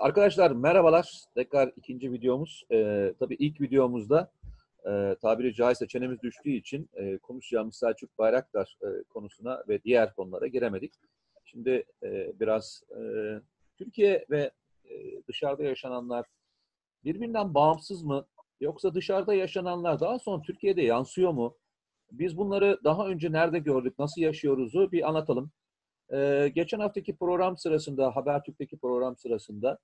arkadaşlar merhabalar. Tekrar ikinci videomuz. Ee, tabii ilk videomuzda e, tabiri caizse çenemiz düştüğü için e, konuşacağımız Selçuk Bayraktar e, konusuna ve diğer konulara giremedik. Şimdi e, biraz e, Türkiye ve e, dışarıda yaşananlar birbirinden bağımsız mı? Yoksa dışarıda yaşananlar daha sonra Türkiye'de yansıyor mu? Biz bunları daha önce nerede gördük, nasıl yaşıyoruzu bir anlatalım. Ee, geçen haftaki program sırasında, Habertürk'teki program sırasında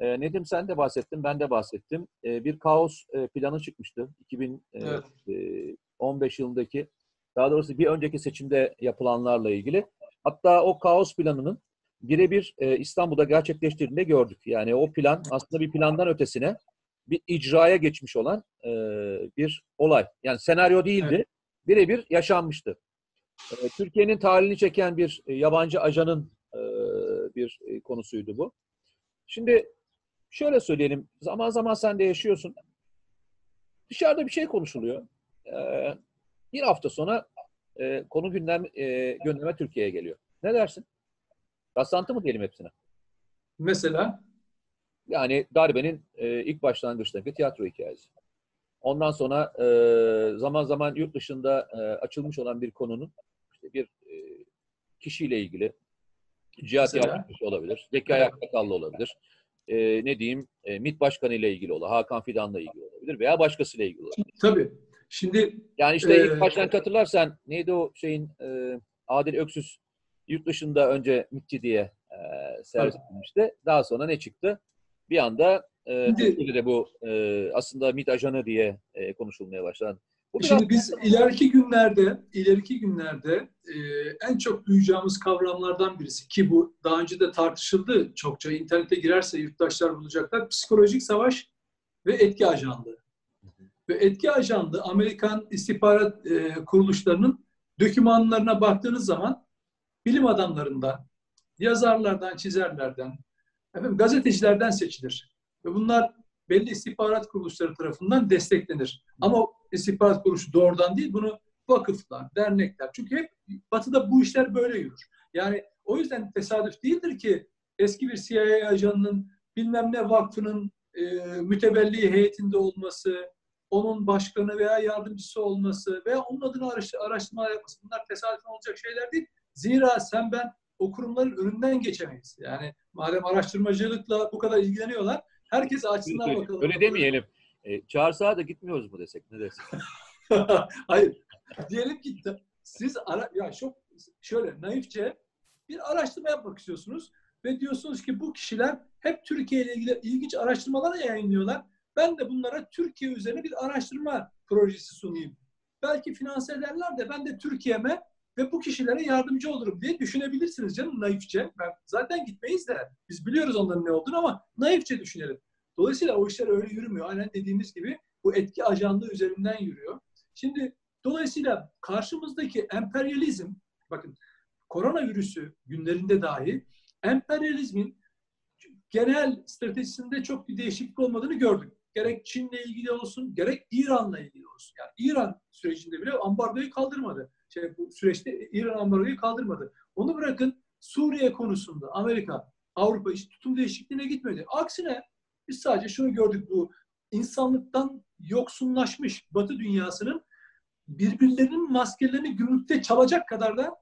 e, Nedim sen de bahsettin, ben de bahsettim. E, bir kaos e, planı çıkmıştı 2015 evet. yılındaki, daha doğrusu bir önceki seçimde yapılanlarla ilgili. Hatta o kaos planının birebir e, İstanbul'da gerçekleştiğini gördük. Yani o plan aslında bir plandan ötesine bir icraya geçmiş olan e, bir olay. Yani senaryo değildi, evet. birebir yaşanmıştı. Ee, Türkiye'nin talihini çeken bir e, yabancı ajanın e, bir e, konusuydu bu. Şimdi şöyle söyleyelim, zaman zaman sen de yaşıyorsun. Dışarıda bir şey konuşuluyor. Ee, bir hafta sonra konu gündem gündeme Türkiye'ye geliyor. Ne dersin? Rastlantı mı diyelim hepsine? Mesela? Yani darbenin ilk başlangıçtaki tiyatro hikayesi. Ondan sonra zaman zaman yurt dışında açılmış olan bir konunun işte bir e, kişiyle ilgili cihat yapmış olabilir. Zeki Ayaktakallı olabilir. E, ne diyeyim e, MİT Başkanı ile ilgili olabilir. Hakan Fidan'la ilgili olabilir veya başkasıyla ilgili olabilir. Tabii. Şimdi yani işte e, ilk baştan hatırlarsan neydi o şeyin e, Adil Öksüz yurt dışında önce MİTçi diye e, servis edilmişti. Daha sonra ne çıktı? Bir anda e, Türkiye'de de bu e, aslında MİT ajanı diye e, konuşulmaya başlandı. Bu Şimdi biz ileriki günlerde, ileriki günlerde e, en çok duyacağımız kavramlardan birisi ki bu daha önce de tartışıldı çokça. internete girerse yurttaşlar bulacaklar. Psikolojik savaş ve etki ajanlığı. Ve etki ajanlığı Amerikan istihbarat e, kuruluşlarının dokümanlarına baktığınız zaman bilim adamlarından, yazarlardan, çizerlerden, efendim, gazetecilerden seçilir. Ve bunlar belli istihbarat kuruluşları tarafından desteklenir. Ama istihbarat kuruluşu doğrudan değil, bunu vakıflar, dernekler. Çünkü hep batıda bu işler böyle yürür. Yani o yüzden tesadüf değildir ki eski bir CIA ajanının bilmem ne vakfının e, mütevelli heyetinde olması, onun başkanı veya yardımcısı olması veya onun adına araştırma yapması bunlar tesadüf olacak şeyler değil. Zira sen ben o kurumların önünden geçemeyiz. Yani madem araştırmacılıkla bu kadar ilgileniyorlar, herkes açsınlar bakalım. Öyle demeyelim. E, çağırsağa da gitmiyoruz mu desek? Ne desek? Hayır. Diyelim ki siz ara, ya çok şöyle naifçe bir araştırma yapmak istiyorsunuz ve diyorsunuz ki bu kişiler hep Türkiye ile ilgili ilginç araştırmalar yayınlıyorlar. Ben de bunlara Türkiye üzerine bir araştırma projesi sunayım. Belki finanse ederler de ben de Türkiye'me ve bu kişilere yardımcı olurum diye düşünebilirsiniz canım naifçe. Ben, zaten gitmeyiz de biz biliyoruz onların ne olduğunu ama naifçe düşünelim. Dolayısıyla o işler öyle yürümüyor. Aynen dediğimiz gibi bu etki ajanlığı üzerinden yürüyor. Şimdi dolayısıyla karşımızdaki emperyalizm, bakın koronavirüsü günlerinde dahi emperyalizmin genel stratejisinde çok bir değişiklik olmadığını gördük. Gerek Çin'le ilgili olsun, gerek İran'la ilgili olsun. Yani İran sürecinde bile ambargoyu kaldırmadı. Şey, bu süreçte İran ambargoyu kaldırmadı. Onu bırakın Suriye konusunda Amerika, Avrupa hiç tutum değişikliğine gitmedi. Aksine biz sadece şunu gördük bu insanlıktan yoksunlaşmış Batı dünyasının birbirlerinin maskelerini gümrükte çalacak kadar da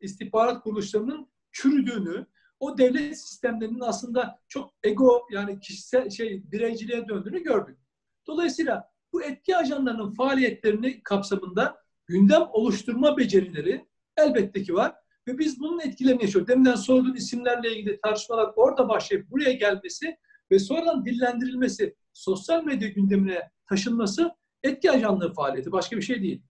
istihbarat kuruluşlarının çürüdüğünü, o devlet sistemlerinin aslında çok ego yani kişisel şey bireyciliğe döndüğünü gördük. Dolayısıyla bu etki ajanlarının faaliyetlerini kapsamında gündem oluşturma becerileri elbette ki var ve biz bunun etkilerini yaşıyoruz. Deminden sorduğun isimlerle ilgili tartışmalar orada başlayıp buraya gelmesi ve sonradan dillendirilmesi, sosyal medya gündemine taşınması etki ajanlığı faaliyeti. Başka bir şey değil.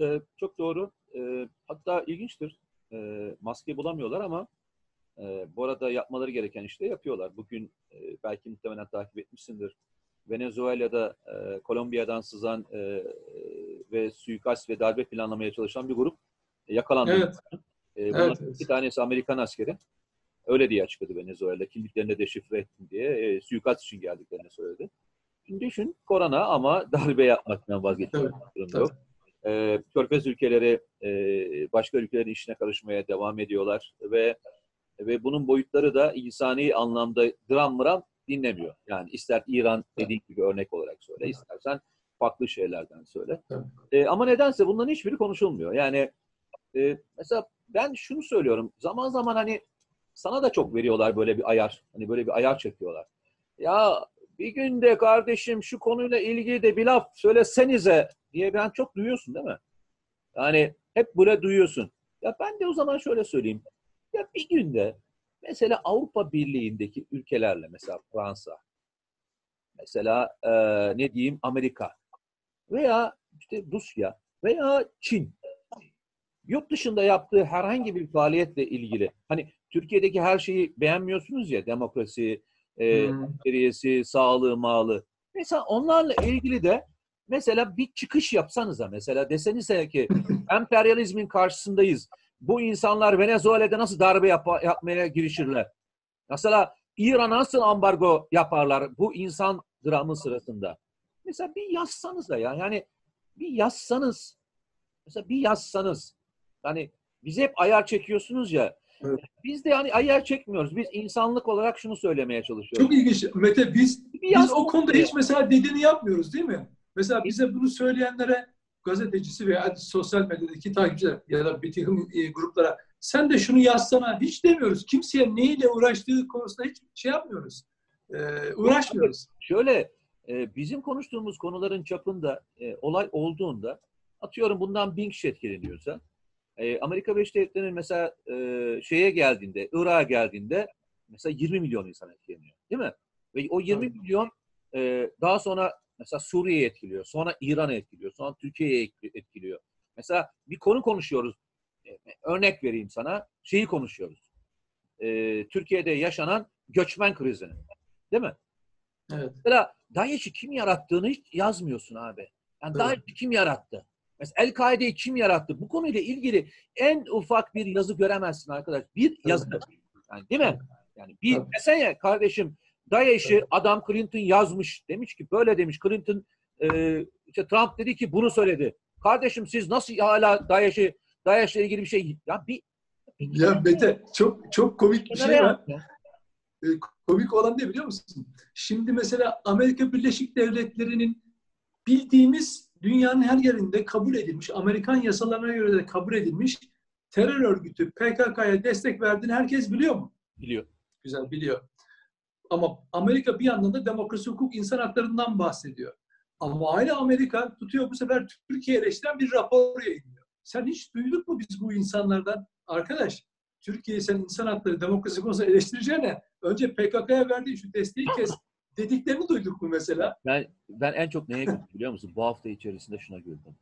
Ee, çok doğru. Ee, hatta ilginçtir. Ee, maske bulamıyorlar ama e, bu arada yapmaları gereken işte yapıyorlar. Bugün e, belki muhtemelen takip etmişsindir. Venezuela'da, e, Kolombiya'dan sızan e, ve suikast ve darbe planlamaya çalışan bir grup yakalandı. Evet. E, evet. iki tanesi Amerikan askeri. Öyle diye açıkladı Venezuela. Kimliklerini deşifre ettim diye. E, suikast için geldiklerini söyledi. Şimdi düşün korona ama darbe yapmaktan vazgeçmek durumda yok. E, Körfez ülkeleri e, başka ülkelerin işine karışmaya devam ediyorlar ve ve bunun boyutları da insani anlamda dram mıram dinlemiyor. Yani ister İran dediği gibi örnek olarak söyle, istersen farklı şeylerden söyle. E, ama nedense bunların hiçbiri konuşulmuyor. Yani e, mesela ben şunu söylüyorum. Zaman zaman hani sana da çok veriyorlar böyle bir ayar. Hani böyle bir ayar çekiyorlar. Ya bir günde kardeşim şu konuyla ilgili de bir laf söylesenize diye ben çok duyuyorsun değil mi? Yani hep böyle duyuyorsun. Ya ben de o zaman şöyle söyleyeyim. Ya bir günde mesela Avrupa Birliği'ndeki ülkelerle mesela Fransa, mesela e, ne diyeyim Amerika veya işte Rusya veya Çin yurt dışında yaptığı herhangi bir faaliyetle ilgili hani Türkiye'deki her şeyi beğenmiyorsunuz ya demokrasi, e, hmm. sağlığı, mağlı. Mesela onlarla ilgili de mesela bir çıkış yapsanıza mesela desenize ki emperyalizmin karşısındayız. Bu insanlar Venezuela'da nasıl darbe yap yapmaya girişirler? Mesela İran nasıl ambargo yaparlar bu insan dramı sırasında? Mesela bir yazsanız da ya. Yani bir yazsanız. Mesela bir yazsanız. Yani bize hep ayar çekiyorsunuz ya. Evet. Biz de yani ayar çekmiyoruz. Biz insanlık olarak şunu söylemeye çalışıyoruz. Çok ilginç. Mete biz, biz o konuda hiç mesela dediğini yapmıyoruz değil mi? Mesela bize bunu söyleyenlere gazetecisi veya sosyal medyadaki takipçiler ya da bir takım e, gruplara sen de şunu yazsana hiç demiyoruz. Kimseye neyle uğraştığı konusunda hiç şey yapmıyoruz. Ee, uğraşmıyoruz. Şöyle e, bizim konuştuğumuz konuların çapında e, olay olduğunda atıyorum bundan bin kişi etkileniyorsa e, Amerika Birleşik Devletleri'nin mesela e, şeye geldiğinde, Irak'a geldiğinde mesela 20 milyon insan etkileniyor. Değil mi? Ve o 20 evet. milyon e, daha sonra mesela Suriye'yi etkiliyor, sonra İran'ı etkiliyor, sonra Türkiye'yi etkiliyor. Mesela bir konu konuşuyoruz. E, örnek vereyim sana. Şeyi konuşuyoruz. E, Türkiye'de yaşanan göçmen krizini. Değil mi? Evet. Mesela DAEŞ'i kim yarattığını hiç yazmıyorsun abi. Yani evet. DAEŞ'i kim yarattı? Mesela El-Kaide'yi kim yarattı? Bu konuyla ilgili en ufak bir yazı göremezsin arkadaş. Bir yazı. Yani değil mi? Yani bir desene kardeşim evet. adam Clinton yazmış. Demiş ki böyle demiş. Clinton e, işte Trump dedi ki bunu söyledi. Kardeşim siz nasıl hala DAEŞ'i DAEŞ'le ilgili bir şey ya bir, bir ya Mete çok çok komik bir şey var. E, komik olan ne biliyor musun? Şimdi mesela Amerika Birleşik Devletleri'nin bildiğimiz dünyanın her yerinde kabul edilmiş, Amerikan yasalarına göre de kabul edilmiş terör örgütü PKK'ya destek verdiğini herkes biliyor mu? Biliyor. Güzel biliyor. Ama Amerika bir yandan da demokrasi, hukuk, insan haklarından bahsediyor. Ama aynı Amerika tutuyor bu sefer Türkiye eleştiren bir rapor yayınlıyor. Sen hiç duyduk mu biz bu insanlardan? Arkadaş, Türkiye'yi sen insan hakları, demokrasi konusunda eleştireceğine önce PKK'ya verdiği şu desteği kes dediklerini duyduk mu mesela? Ben ben en çok neye güldüm biliyor musun? Bu hafta içerisinde şuna güldüm.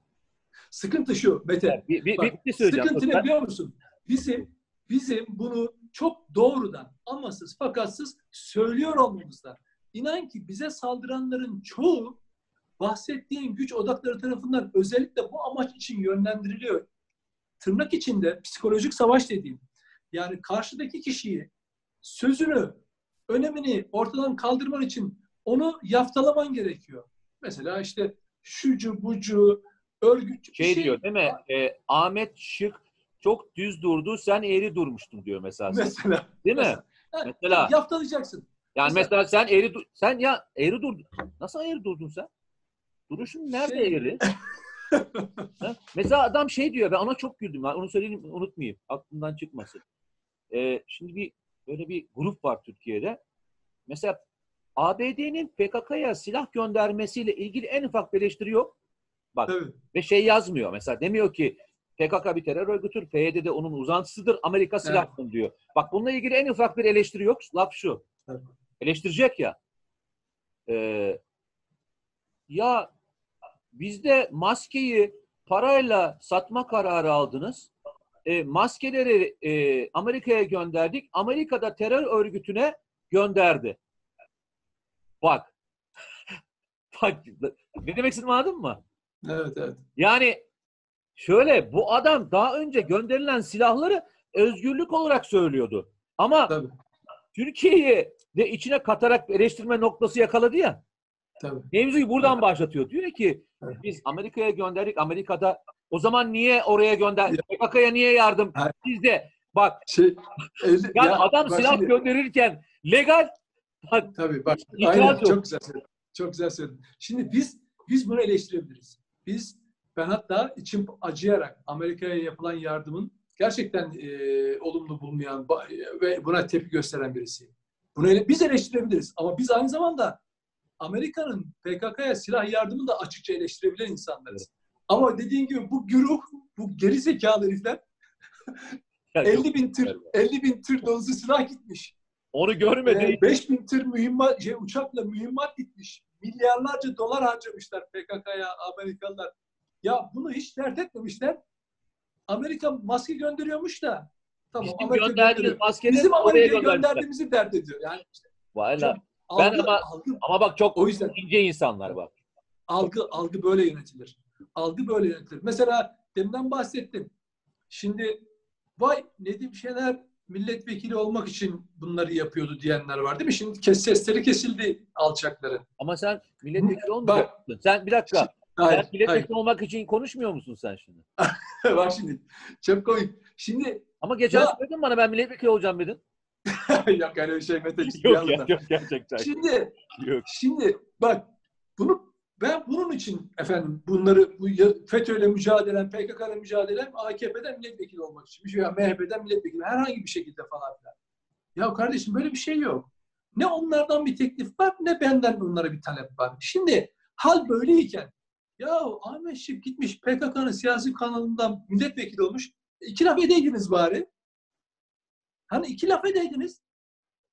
Sıkıntı şu Mete. Yani bir, bir, bak, bir söyleyeceğim. Sıkıntı ne biliyor musun? Bizim bizim bunu çok doğrudan amasız fakatsız söylüyor olmamızdan. İnan ki bize saldıranların çoğu bahsettiğin güç odakları tarafından özellikle bu amaç için yönlendiriliyor. Tırnak içinde psikolojik savaş dediğim. Yani karşıdaki kişiyi sözünü, önemini ortadan kaldırman için onu yaftalaman gerekiyor. Mesela işte şucu bucu örgüt şey, şey diyor değil mi? E, Ahmet Şık çok düz durdu, sen eğri durmuştun diyor mesela. Mesela. Değil mi? Mesela. mesela yaftalayacaksın. Yani mesela, mesela sen eğri sen ya eğri durdun. Nasıl eğri durdun sen? Duruşun nerede şey... eğri? mesela adam şey diyor ben ona çok güldüm. onu söyleyeyim unutmayayım. Aklımdan çıkmasın. Ee, şimdi bir böyle bir grup var Türkiye'de. Mesela ABD'nin PKK'ya silah göndermesiyle ilgili en ufak bir eleştiri yok. Bak Tabii. ve şey yazmıyor. Mesela demiyor ki PKK bir terör örgütüdür. PYD de onun uzantısıdır. Amerika silah evet. diyor. Bak bununla ilgili en ufak bir eleştiri yok. Laf şu. Evet. Eleştirecek ya. Ee, ya bizde maskeyi parayla satma kararı aldınız e, maskeleri e, Amerika'ya gönderdik. Amerika'da terör örgütüne gönderdi. Bak. Bak ne demek istediğimi anladın mı? Evet evet. Yani şöyle bu adam daha önce gönderilen silahları özgürlük olarak söylüyordu. Ama Tabii. Türkiye'yi de içine katarak eleştirme noktası yakaladı ya. Tabii. Mevzuyu buradan evet. başlatıyor. Diyor ki evet. biz Amerika'ya gönderdik. Amerika'da o zaman niye oraya gönder? PKK'ya niye yardım? Evet. Siz de Bak Şey, elde- yani ya, adam bak silah şimdi- gönderirken legal Bak, Tabii bak. Aynen yok. çok güzel söyledin. Çok güzel söyledin. Şimdi biz biz bunu eleştirebiliriz. Biz ben hatta içim acıyarak Amerika'ya yapılan yardımın gerçekten e, olumlu bulmayan ve buna tepki gösteren birisiyim. Bunu ele, biz eleştirebiliriz ama biz aynı zamanda Amerika'nın PKK'ya silah yardımını da açıkça eleştirebilen insanlarız. Ama dediğin gibi bu güruh, bu geri zekalı herifler yani 50 bin tır, galiba. 50 bin tır dolusu silah gitmiş. onu görmedi. Ee, 5 bin tır mühimmat, şey, uçakla mühimmat gitmiş. Milyarlarca dolar harcamışlar PKK'ya Amerikalılar. Ya bunu hiç dert etmemişler. Amerika maske gönderiyormuş da. Tamam Bizim Amerika gönderdiğimiz maskeleri Bizim Amerika'ya gönderdiğimizi dert ediyor. Yani işte Valla. Ben algı, ama- algı, Ama bak çok O yüzden- ince insanlar bak. algı, algı böyle yönetilir. Algı böyle yönetilir. Mesela deminden bahsettim. Şimdi vay Nedim Şener milletvekili olmak için bunları yapıyordu diyenler var değil mi? Şimdi kes, sesleri kesildi alçakların. Ama sen milletvekili olmayacaksın. Sen bir dakika. Hayır, sen milletvekili olmak için konuşmuyor musun sen şimdi? hayır. Bak şimdi. Çok komik. Şimdi Ama geçen Ya- söyledin bana ben milletvekili olacağım dedin. yok öyle bir şey Mete Yok ya, yok gerçekten. Şimdi Yok. Şimdi bak bunu ben bunun için efendim bunları bu FETÖ'yle mücadelem, PKK'yla mücadelem AKP'den milletvekili olmak için veya MHP'den milletvekili herhangi bir şekilde falan filan. Ya kardeşim böyle bir şey yok. Ne onlardan bir teklif var ne benden onlara bir talep var. Şimdi hal böyleyken ya Ahmet Şık gitmiş PKK'nın siyasi kanalından milletvekili olmuş. İki laf edeydiniz bari. Hani iki laf edeydiniz.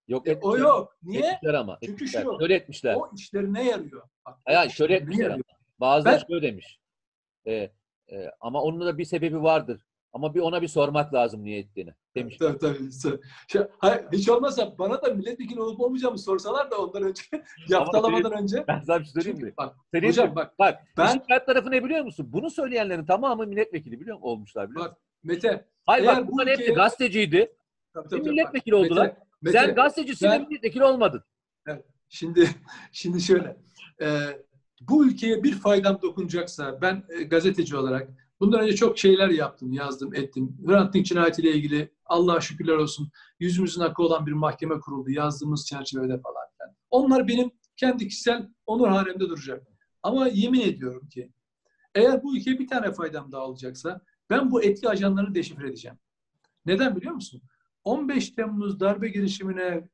Yok E, o yok. Niye? Etmişler ama. Çünkü etmişler. şu- Şöyle etmişler. O işlerine yarıyor. Bak, Hayır, şöyle etmişler yarıyor. Bazıları Ben- şöyle demiş. Ee, e, ama onun da bir sebebi vardır. Ama bir ona bir sormak lazım niye ettiğini. Demiş. Tabii tabii. Şey, hayır, hiç olmazsa bana da milletvekili olup olmayacağımı sorsalar da ondan önce, yaftalamadan önce. Ben sana bir şey söyleyeyim mi? Bak, Senin hocam bak, bak ben- işin tarafı ne biliyor musun? Bunu söyleyenlerin tamamı milletvekili biliyor musun? Olmuşlar biliyor musun? bak Mete. Hayır bak bu bunların hepsi ülkeye- gazeteciydi. Tabii, tabii, milletvekili bak, oldular. Mete, Mete, Sen gazetecisin ben- ve milletvekili olmadın. Şimdi şimdi şöyle. e, bu ülkeye bir faydam dokunacaksa ben e, gazeteci olarak bundan önce çok şeyler yaptım, yazdım, ettim. Hrant Dink cinayetiyle ilgili Allah'a şükürler olsun yüzümüzün hakkı olan bir mahkeme kuruldu yazdığımız çerçevede falan. filan. Onlar benim kendi kişisel onur hanemde duracak. Ama yemin ediyorum ki eğer bu ülkeye bir tane faydam daha olacaksa ben bu etki ajanlarını deşifre edeceğim. Neden biliyor musun? 15 Temmuz darbe girişimine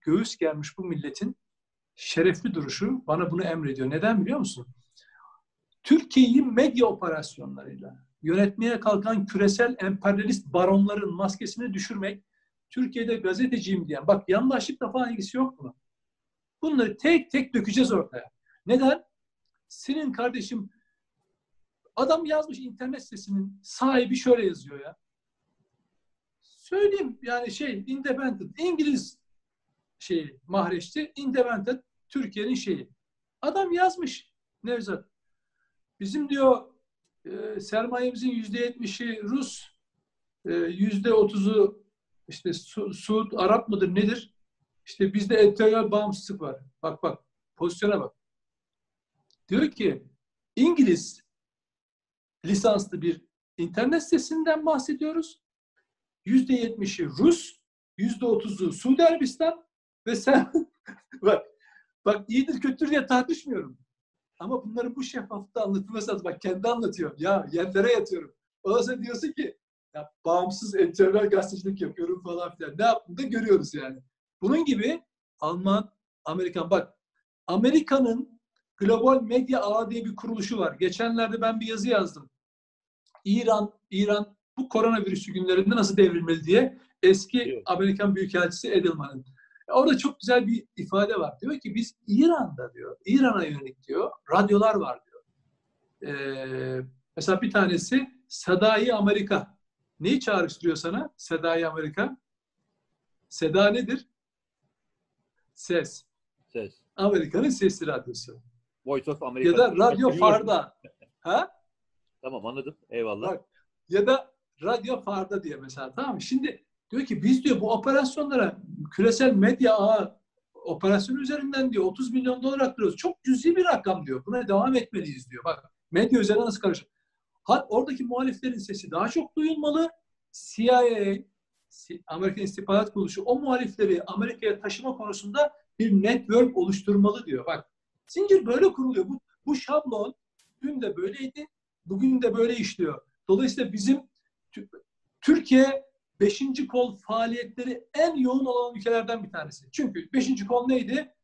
göğüs germiş bu milletin şerefli duruşu bana bunu emrediyor. Neden biliyor musun? Türkiye'yi medya operasyonlarıyla yönetmeye kalkan küresel emperyalist baronların maskesini düşürmek, Türkiye'de gazeteciyim diyen, bak yandaşlıkla falan ilgisi yok bunun. Bunları tek tek dökeceğiz ortaya. Neden? Senin kardeşim adam yazmış internet sitesinin sahibi şöyle yazıyor ya. Söyleyeyim yani şey independent İngiliz şeyi mahreçti. Independent Türkiye'nin şeyi. Adam yazmış Nevzat. Bizim diyor e, sermayemizin yüzde yetmişi Rus, e, yüzde otuzu işte Su, Suud, Arap mıdır nedir? İşte bizde editoryal bağımsızlık var. Bak bak pozisyona bak. Diyor ki İngiliz lisanslı bir internet sitesinden bahsediyoruz. Yüzde yetmişi Rus, yüzde otuzu Suudi Arabistan ve sen bak bak iyidir kötüdür diye tartışmıyorum. Ama bunların bu şeffaflıkta anlatılması lazım. Bak kendi anlatıyor. Ya yerlere yatıyorum. Ondan sonra diyorsun ki ya bağımsız editoryal gazetecilik yapıyorum falan filan. Ne yaptığını da görüyoruz yani. Bunun gibi Alman, Amerikan bak Amerika'nın Global Medya Ağı diye bir kuruluşu var. Geçenlerde ben bir yazı yazdım. İran, İran bu koronavirüsü günlerinde nasıl devrilmeli diye eski Evet. Amerikan Büyükelçisi Edelman'ın. Orada çok güzel bir ifade var. Diyor ki biz İran'da diyor, İran'a yönelik diyor, radyolar var diyor. Ee, mesela bir tanesi Sedai Amerika. Neyi çağrıştırıyor sana Sedai Amerika? Seda nedir? Ses. Ses. Amerika'nın sesli radyosu. Voice of America. Ya da Radyo. Farda. Ha? Tamam anladım. Eyvallah. Bak, ya da Radyo Farda diye mesela. Tamam mı? Şimdi diyor ki biz diyor bu operasyonlara küresel medya ağı operasyonu üzerinden diyor 30 milyon dolar aktarıyoruz. Çok cüzi bir rakam diyor. Buna devam etmeliyiz diyor. Bak medya üzerine nasıl karışır? Ha, oradaki muhaliflerin sesi daha çok duyulmalı. CIA, Amerikan İstihbarat Kuruluşu o muhalifleri Amerika'ya taşıma konusunda bir network oluşturmalı diyor. Bak zincir böyle kuruluyor. Bu, bu şablon dün de böyleydi, bugün de böyle işliyor. Dolayısıyla bizim Türkiye beşinci kol faaliyetleri en yoğun olan ülkelerden bir tanesi. Çünkü beşinci kol neydi?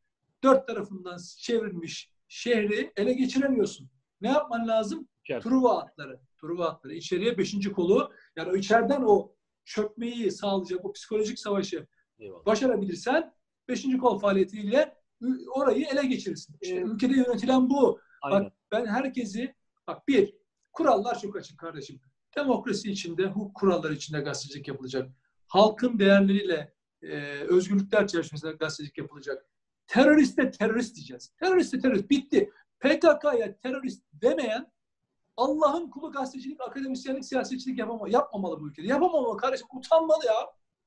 Dört tarafından çevrilmiş şehri ele geçiremiyorsun. Ne yapman lazım? İçeride. Truva atları. Truva atları. İçeriye beşinci kolu yani o içeriden o çökmeyi sağlayacak o psikolojik savaşı Eyvallah. başarabilirsen beşinci kol faaliyetiyle orayı ele geçirirsin. İşte Evet. ülkede yönetilen bu. Aynen. Bak ben herkesi bak bir kurallar çok açık kardeşim. Demokrasi içinde, hukuk kuralları içinde gazetecilik yapılacak. Halkın değerleriyle e, özgürlükler çerçevesinde gazetecilik yapılacak. Teröriste terörist diyeceğiz. Teröriste terörist bitti. PKK'ya terörist demeyen Allah'ın kulu gazetecilik, akademisyenlik, siyasetçilik yapama, yapmamalı bu ülkede. Yapamamalı kardeşim. Utanmalı ya.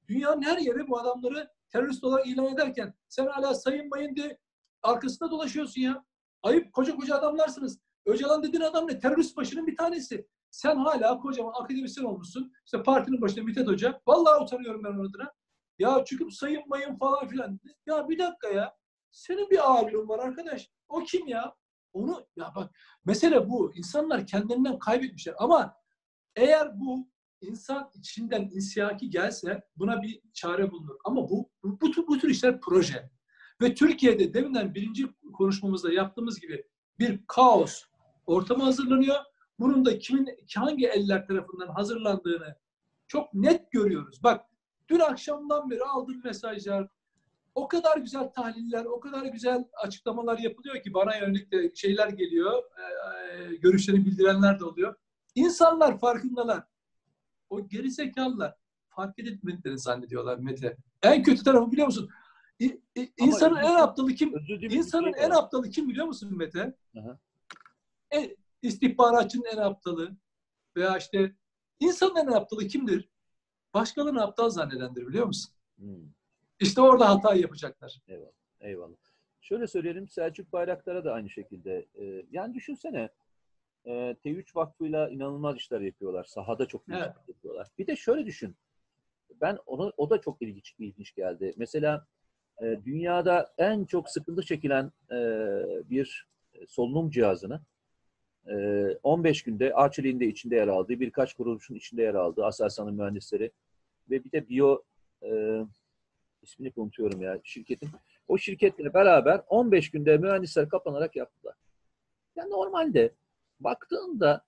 Dünyanın her yeri bu adamları terörist olarak ilan ederken sen hala sayın bayın diye arkasında dolaşıyorsun ya. Ayıp koca koca adamlarsınız. Öcalan dediğin adam ne? Terörist başının bir tanesi. Sen hala kocaman akademisyen olmuşsun. İşte partinin başında Mithat Hoca. Vallahi utanıyorum ben onun adına. Ya çıkıp sayın bayın falan filan. Ya bir dakika ya. Senin bir ağırlığın var arkadaş. O kim ya? Onu ya bak mesele bu. İnsanlar kendilerinden kaybetmişler. Ama eğer bu insan içinden insiyaki gelse buna bir çare bulunur. Ama bu bu, bu, bu tür işler proje. Ve Türkiye'de deminden birinci konuşmamızda yaptığımız gibi bir kaos ortamı hazırlanıyor. Bunun da kimin hangi eller tarafından hazırlandığını çok net görüyoruz. Bak dün akşamdan beri aldığım mesajlar, o kadar güzel tahliller, o kadar güzel açıklamalar yapılıyor ki bana yönelik de şeyler geliyor, e, görüşlerini bildirenler de oluyor. İnsanlar farkındalar. O geri zekalılar fark etmediklerini zannediyorlar Mete. En kötü tarafı biliyor musun? İ- İnsanın en aptalı kim? İnsanın şey en aptalı kim biliyor musun Mete? Aha. En, istihbaratçının en aptalı veya işte insanın en aptalı kimdir? Başkalarını aptal zannedendir biliyor musun? Hmm. İşte orada hata yapacaklar. Eyvallah. Eyvallah. Şöyle söyleyelim Selçuk Bayraktar'a da aynı şekilde. Ee, yani düşünsene e, T3 Vakfı'yla inanılmaz işler yapıyorlar. Sahada çok iyi Evet. işler yapıyorlar. Bir de şöyle düşün. Ben onu o da çok ilginç ilginç geldi. Mesela e, dünyada en çok sıkıntı çekilen e, bir solunum cihazını e, 15 günde Arçelik'in de içinde yer aldığı, birkaç kuruluşun içinde yer aldığı Aselsan'ın mühendisleri ve bir de Bio e, ismini unutuyorum ya şirketin. O şirketle beraber 15 günde mühendisler kapanarak yaptılar. Yani normalde baktığında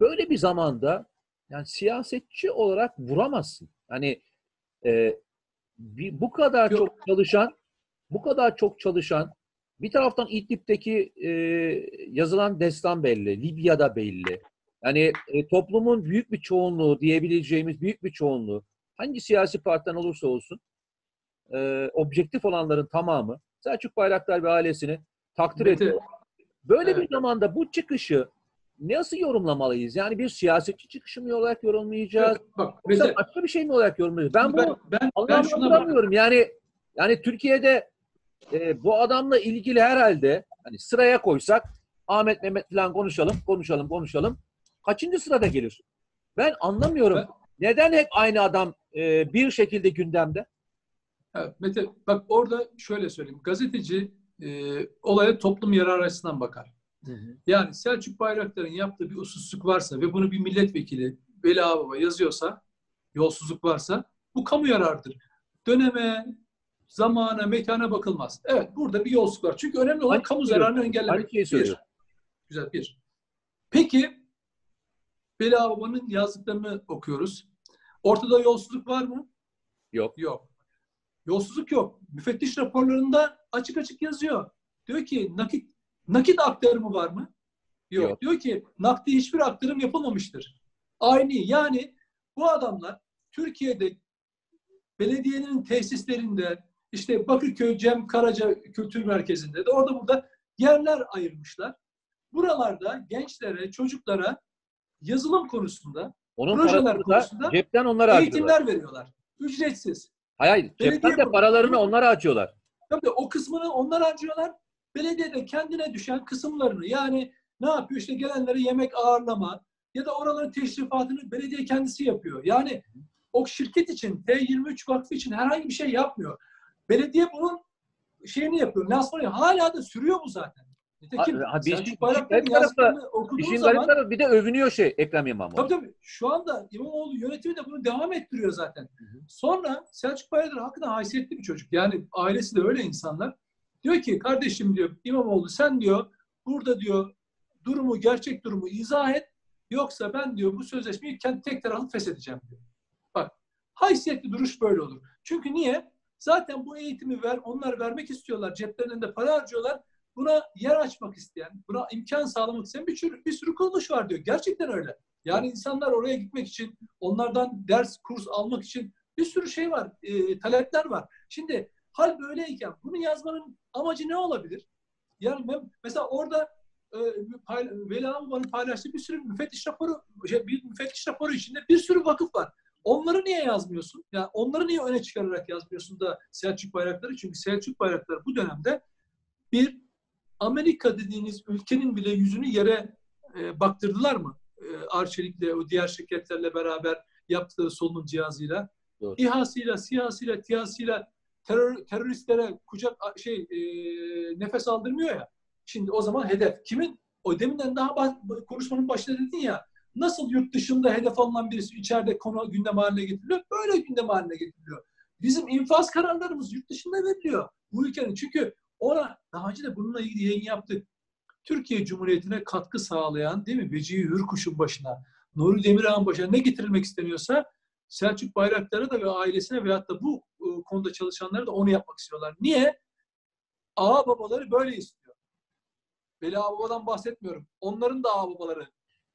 böyle bir zamanda yani siyasetçi olarak vuramazsın. Hani e, bir, bu kadar Yok. çok çalışan bu kadar çok çalışan bir taraftan İdlib'deki e, yazılan destan belli, Libya'da belli. Yani e, toplumun büyük bir çoğunluğu diyebileceğimiz büyük bir çoğunluğu hangi siyasi partiden olursa olsun e, objektif olanların tamamı Selçuk Bayraktar ve ailesini takdir Mete, ediyor. Böyle bir evet. zamanda bu çıkışı nasıl yorumlamalıyız? Yani bir siyasetçi çıkışı mı olarak yorumlayacağız? Bak Yoksa Mete, başka bir şey mi olarak yorumlayacağız? Ben ben, bunu ben, ben, bak. anlamlandıramıyorum. Yani yani Türkiye'de e, bu adamla ilgili herhalde hani sıraya koysak Ahmet Mehmet falan konuşalım, konuşalım, konuşalım. Kaçıncı sırada gelir? Ben anlamıyorum. Ben- Neden hep aynı adam e, bir şekilde gündemde? Evet, Mete bak orada şöyle söyleyeyim. Gazeteci e, olaya toplum yararı açısından bakar. Yani Selçuk Bayraktar'ın yaptığı bir usulsüzlük varsa ve bunu bir milletvekili Veli Ağbaba yazıyorsa, yolsuzluk varsa bu kamu yararıdır. Döneme, zamana, mekana bakılmaz. Evet burada bir yolsuzluk var. Çünkü önemli olan Aynı kamu şeyi zararını engellemek. Şeyi Bir. söylüyorum. Güzel bir. Peki Veli Ağbaba'nın yazdıklarını okuyoruz. Ortada yolsuzluk var mı? Yok. Yok. Yolsuzluk yok. Müfettiş raporlarında açık açık yazıyor. Diyor ki nakit nakit aktarımı var mı? Yok. Yok. Diyor ki nakdi hiçbir aktarım yapılmamıştır. Aynı yani bu adamlar Türkiye'de belediyenin tesislerinde işte Bakırköy Cem Karaca Kültür Merkezi'nde de orada burada yerler ayırmışlar. Buralarda gençlere, çocuklara yazılım konusunda Onun Projeler konusunda cepten onlara harcıyorlar. eğitimler veriyorlar. Ücretsiz. Hayır, hayır. Cepten de paralarını onlara açıyorlar. Tabii o kısmını onlar harcıyorlar. Belediye de kendine düşen kısımlarını yani ne yapıyor işte gelenlere yemek ağırlama ya da oraların teşrifatını belediye kendisi yapıyor. Yani o şirket için, T23 Vakfı için herhangi bir şey yapmıyor. Belediye bunun şeyini yapıyor. Lansmanı. Hala da sürüyor bu zaten. Nitekim Ha, ha, bir Selçuk Bayraktar'ın yazdıklarını okuduğun zaman tarafı bir de övünüyor şey Ekrem İmamoğlu. Tabii tabii. Şu anda İmamoğlu yönetimi de bunu devam ettiriyor zaten. Hı hı. Sonra Selçuk Bayraktar hakikaten haysiyetli bir çocuk. Yani ailesi de öyle insanlar. Diyor ki kardeşim diyor İmamoğlu sen diyor burada diyor durumu gerçek durumu izah et. Yoksa ben diyor bu sözleşmeyi kendi tek taraflı feshedeceğim diyor. Bak haysiyetli duruş böyle olur. Çünkü niye? Zaten bu eğitimi ver, onlar vermek istiyorlar. Ceplerinde de para harcıyorlar. Buna yer açmak isteyen, buna imkan sağlamak isteyen bir sürü, bir sürü kuruluş var diyor. Gerçekten öyle. Yani insanlar oraya gitmek için, onlardan ders, kurs almak için bir sürü şey var, e, talepler var. Şimdi hal böyleyken bunu yazmanın amacı ne olabilir? Yani ben, mesela orada e, pay, Veli Ağabey'in paylaştığı bir sürü müfettiş raporu, şey, bir müfettiş raporu içinde bir sürü vakıf var. Onları niye yazmıyorsun? Yani onları niye öne çıkararak yazmıyorsun da Selçuk Bayraktarı? Çünkü Selçuk Bayraktarı bu dönemde bir Amerika dediğiniz ülkenin bile yüzünü yere e, baktırdılar mı? E, Arçelik'le, o diğer şirketlerle beraber yaptığı solunum cihazıyla. Doğru. İHA'sıyla, SİHA'sıyla, TİHA'sıyla terör, teröristlere kucak şey e, nefes aldırmıyor ya. Şimdi o zaman hedef kimin? O deminden daha bah- konuşmanın başında dedin ya. Nasıl yurt dışında hedef alınan birisi içeride konu gündem haline getiriliyor? Böyle gündem haline getiriliyor. Bizim infaz kararlarımız yurt dışında veriliyor. Bu ülkenin çünkü ona daha önce de bununla ilgili yayın yaptık. Türkiye Cumhuriyeti'ne katkı sağlayan değil mi? Vecihi Hürkuş'un başına, Nuri Demirağ'ın başına ne getirilmek isteniyorsa Selçuk Bayraktar'a da ve ailesine veyahut da bu e, konuda çalışanlara da onu yapmak istiyorlar. Niye? Ağa babaları böyle istiyor. Veli Ağa babadan bahsetmiyorum. Onların da ağa babaları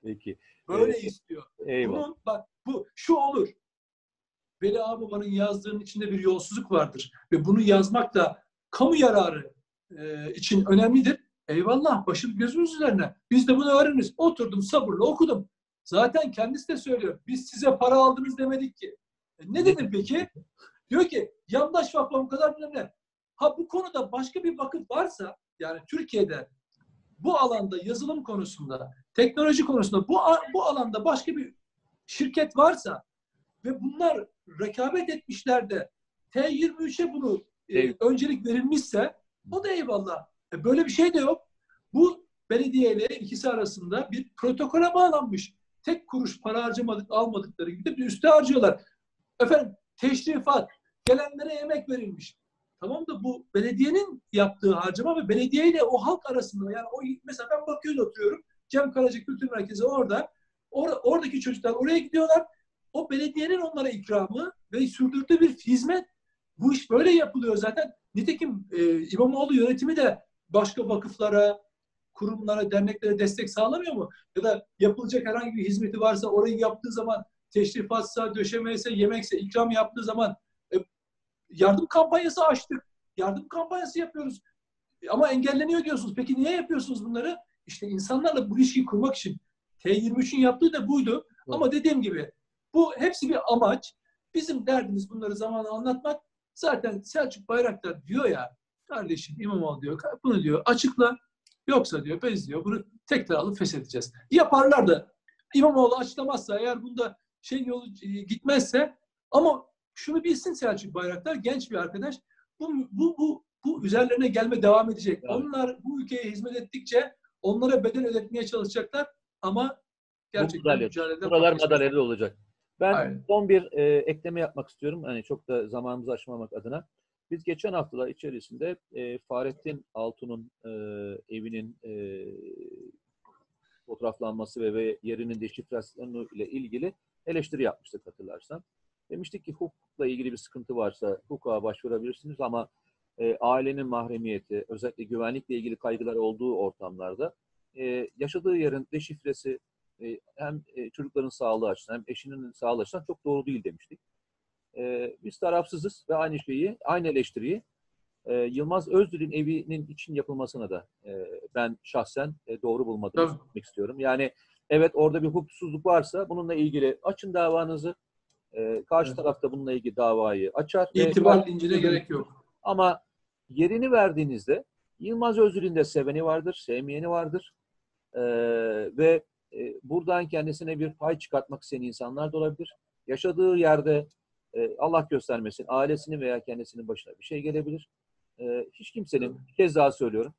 Peki. böyle Evet. istiyor. Eyvallah. Bunun bak bu şu olur. Veli Ağababa'nın yazdığının içinde bir yolsuzluk vardır. Ve bunu yazmak da kamu yararı e, için önemlidir. Eyvallah başım gözümüz üzerine. Biz de bunu öğreniriz. Oturdum sabırla okudum. Zaten kendisi de söylüyor. Biz size para aldınız demedik ki. E, ne dedim peki? Diyor ki yandaş vakfı bu kadar ne. Ha bu konuda başka bir vakıf varsa yani Türkiye'de bu alanda yazılım konusunda, teknoloji konusunda bu bu alanda başka bir şirket varsa ve bunlar rekabet etmişler de T23'e bunu e, öncelik verilmişse o da eyvallah. E, böyle bir şey de yok. Bu belediye ile ikisi arasında bir protokole bağlanmış. Tek kuruş para harcamadık, almadıkları gibi de bir üste harcıyorlar. Efendim teşrifat, gelenlere yemek verilmiş. Tamam da bu belediyenin yaptığı harcama ve belediye ile o halk arasında yani o mesela ben Bakü'de oturuyorum. Cem Karaca Kültür Merkezi orada. Or- oradaki çocuklar oraya gidiyorlar. O belediyenin onlara ikramı ve sürdürdüğü bir hizmet. Bu iş böyle yapılıyor zaten. Nitekim e, İmamoğlu yönetimi de başka vakıflara, kurumlara, derneklere destek sağlamıyor mu? Ya da yapılacak herhangi bir hizmeti varsa orayı yaptığı zaman teşrifatsa, döşemeyse, yemekse, ikram yaptığı zaman yardım kampanyası açtık. Yardım kampanyası yapıyoruz. Ama engelleniyor diyorsunuz. Peki niye yapıyorsunuz bunları? İşte insanlarla bu ilişkiyi kurmak için. T23'ün yaptığı da buydu. Evet. Ama dediğim gibi bu hepsi bir amaç. Bizim derdimiz bunları zamanla anlatmak. Zaten Selçuk Bayraktar diyor ya kardeşim İmamoğlu diyor bunu diyor açıkla. Yoksa diyor biz diyor bunu tek taraflı feshedeceğiz. Yaparlar da İmamoğlu açıklamazsa eğer bunda şey yolu e, gitmezse ama şunu bilsin Selçuk Bayraktar genç bir arkadaş. Bu bu bu bu üzerlerine gelme devam edecek. Evet. Onlar bu ülkeye hizmet ettikçe onlara bedel ödetmeye çalışacaklar ama gerçekten madalya. mücadelede Buralar madalyeli olacak. Ben Aynen. son bir e, ekleme yapmak istiyorum. Hani çok da zamanımızı aşmamak adına. Biz geçen haftalar içerisinde e, Fahrettin Altun'un e, evinin e, fotoğraflanması ve, ve yerinin deşifrasyonu ile ilgili eleştiri yapmıştık hatırlarsan. Demiştik ki hukukla ilgili bir sıkıntı varsa hukuka başvurabilirsiniz ama e, ailenin mahremiyeti, özellikle güvenlikle ilgili kaygılar olduğu ortamlarda e, yaşadığı yerin deşifresi e, hem e, çocukların sağlığı açısından hem eşinin sağlığı açısından çok doğru değil demiştik. E, biz tarafsızız ve aynı şeyi, aynı eleştiriyi e, Yılmaz Özdil'in evinin için yapılmasına da e, ben şahsen e, doğru söylemek istiyorum. Yani evet orada bir hukuksuzluk varsa bununla ilgili açın davanızı. E, karşı Evet. tarafta bununla ilgili davayı açar. İtibar lincine gerek yok. ama yerini verdiğinizde Yılmaz Özgür'ün de seveni vardır, sevmeyeni vardır. Ee, ve e, buradan kendisine bir pay çıkartmak isteyen insanlar da olabilir. Yaşadığı yerde e, Allah göstermesin ailesinin veya kendisinin başına bir şey gelebilir. E, hiç kimsenin, bir kez daha söylüyorum,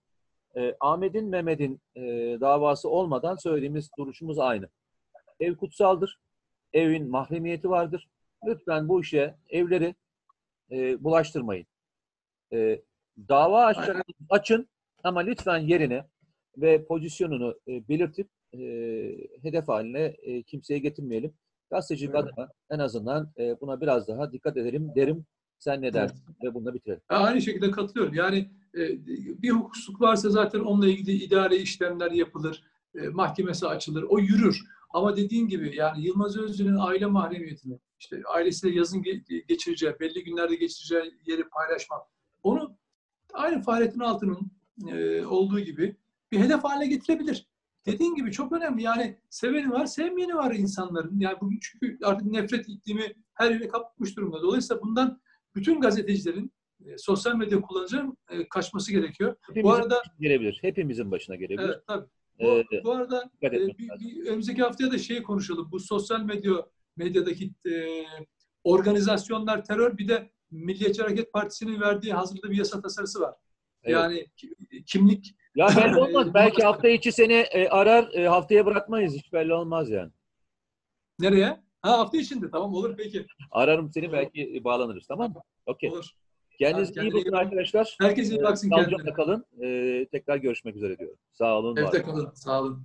e, Ahmet'in, Mehmet'in e, davası olmadan söylediğimiz duruşumuz aynı. Ev kutsaldır. Evin mahremiyeti vardır. Lütfen bu işe evleri e, bulaştırmayın. E, dava açacak, açın ama lütfen yerine ve pozisyonunu e, belirtip e, hedef haline e, kimseye getirmeyelim. Gazetecilik Evet. adına en azından e, buna biraz daha dikkat edelim derim. Sen ne dersin? Ve bununla bitirelim. Ben aynı şekilde katılıyorum. Yani e, bir hukuksuzluk varsa zaten onunla ilgili idari işlemler yapılır, e, mahkemesi açılır, o yürür. Ama dediğin gibi yani Yılmaz Özlü'nün aile mahremiyetini, işte ailesiyle yazın ge- geçireceği, belli günlerde geçireceği yeri paylaşmak, onu aynı Fahrettin Altun'un e, olduğu gibi bir hedef haline getirebilir. Dediğin gibi çok önemli. Yani seveni var, sevmeyeni var insanların. Yani bugün çünkü artık nefret iklimi her yere kapatmış durumda. Dolayısıyla bundan bütün gazetecilerin e, sosyal medya kullanıcıların e, kaçması gerekiyor. Hepimizin Bu arada gelebilir. Hepimizin başına gelebilir. evet tabii. Bu, Ee, bu arada e, bir, bir önümüzdeki haftaya da şey konuşalım. Bu sosyal medya medyadaki e, organizasyonlar terör bir de Milliyetçi Hareket Partisi'nin verdiği hazırladığı bir yasa tasarısı var. Evet. Yani ki- kimlik Ya belli olmaz. Ee, Belki hafta içi seni e, arar, e, haftaya bırakmayız. Hiç belli olmaz yani. nereye? Ha hafta içinde tamam olur peki. Ararım seni belki e, bağlanırız tamam mı? Okey. Olur. Kendinize iyi bakın arkadaşlar. Herkes iyi baksın Sağlıcakla kendine. kalın. Ee, tekrar görüşmek üzere diyorum. Sağ olun. Evde kalın. Sağ olun.